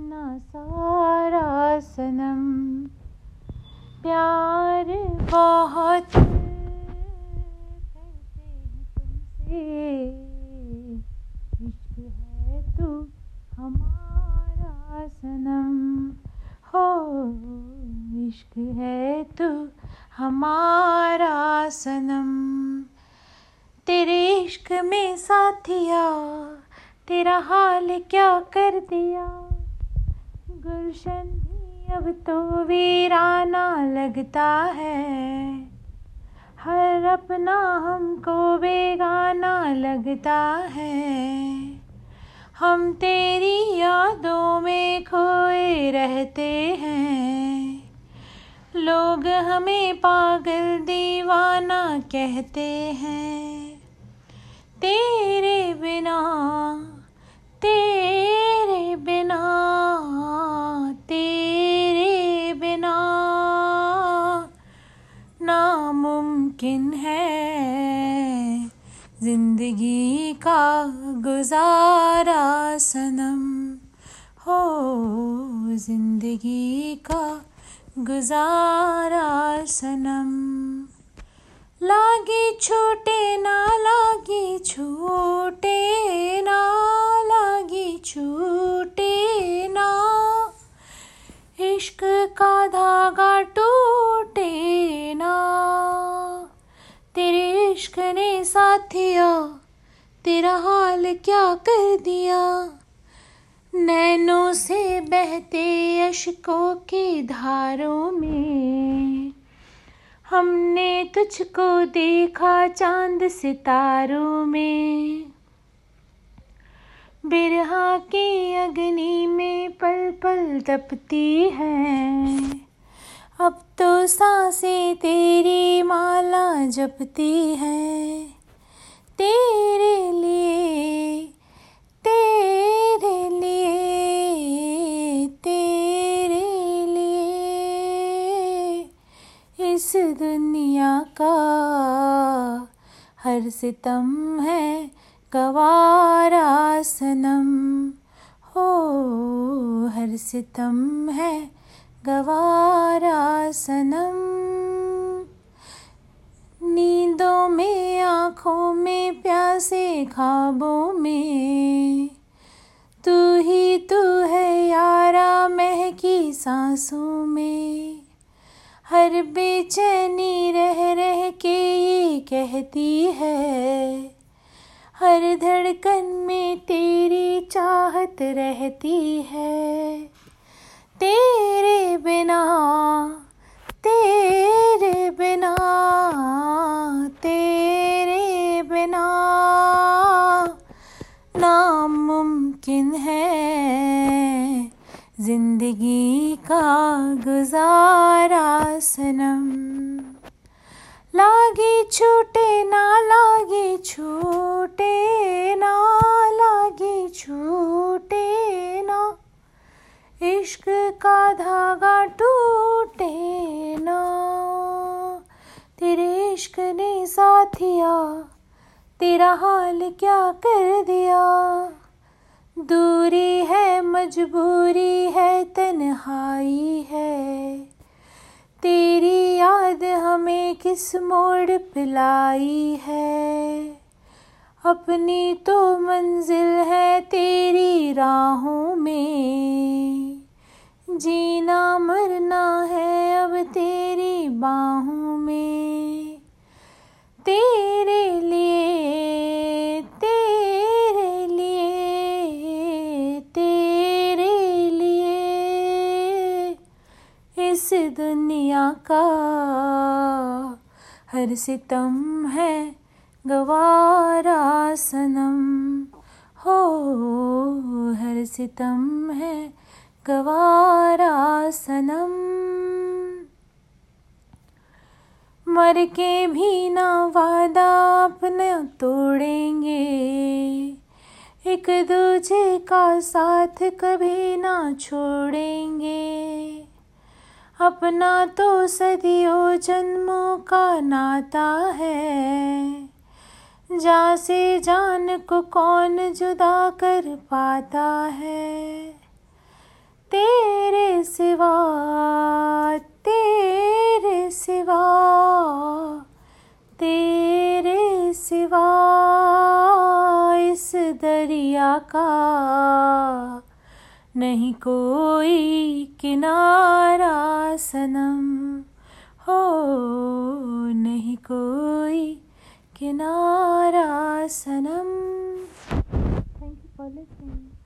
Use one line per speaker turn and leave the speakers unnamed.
अपना सारा सनम। प्यार बहुत करते हैं तुमसे। इश्क है तू हमारा सनम। हो, इश्क है तू हमारा सनम। तेरे इश्क में साथिया, तेरा हाल क्या कर दिया? गुलशन भी अब तो वीराना लगता है। हर अपना हमको बेगाना लगता है। हम तेरी यादों में खोए रहते हैं। लोग हमें पागल दीवाना कहते हैं। तेरे बिना तेरे बिना नामुमकिन है ज़िंदगी का गुजारा सनम। हो ज़िंदगी का गुजारा सनम। लागी छोटे ना लागी छोटे इश्क ने साथिया, तेरा हाल क्या कर दिया? नैनों से बहते अशकों की धारों में, हमने तुझको देखा चाँद सितारों में। बिरहा की अग्नि में पल पल तपती है अब तो साँसें तेरी माला जपती है। तेरे लिए तेरे लिए तेरे लिए। इस दुनिया का हर सितम है गवारा सनम। हो, हर सितम है गवारा सनम नींदों में, आँखों में, प्यासे ख्वाबों में। तू ही तू है यारा महकी सांसों में। हर बेचैनी रह रह के ये कहती है, हर धड़कन में तेरी चाहत रहती है। नामुमकिन है ज़िंदगी का गुजारा सनम। लागे छूटे ना, लागे छूटे ना, लागे छूटे ना। इश्क का धागा टूटे ना। तेरे इश्क ने साथिया तेरा हाल क्या कर दिया? दूरी है, मजबूरी है, तन्हाई है। तेरी याद हमें किस मोड़ पिलाई है? अपनी तो मंजिल है तेरी राहों में। जीना मरना है, अब तेरी इस दुनिया का हर सितम है गवारा सनम। हो, हर सितम है गवारा सनम। मर के भी ना वादा अपना तोड़ेंगे। एक दूजे का साथ कभी ना छोड़ेंगे। अपना तो सदियों जन्मों का नाता है। जा से जान को कौन जुदा कर पाता है? तेरे सिवा तेरे सिवा तेरे सिवा इस दरिया का नहीं कोई किनारा सनम। हो नहीं कोई किनारा सनम। Thank you for listening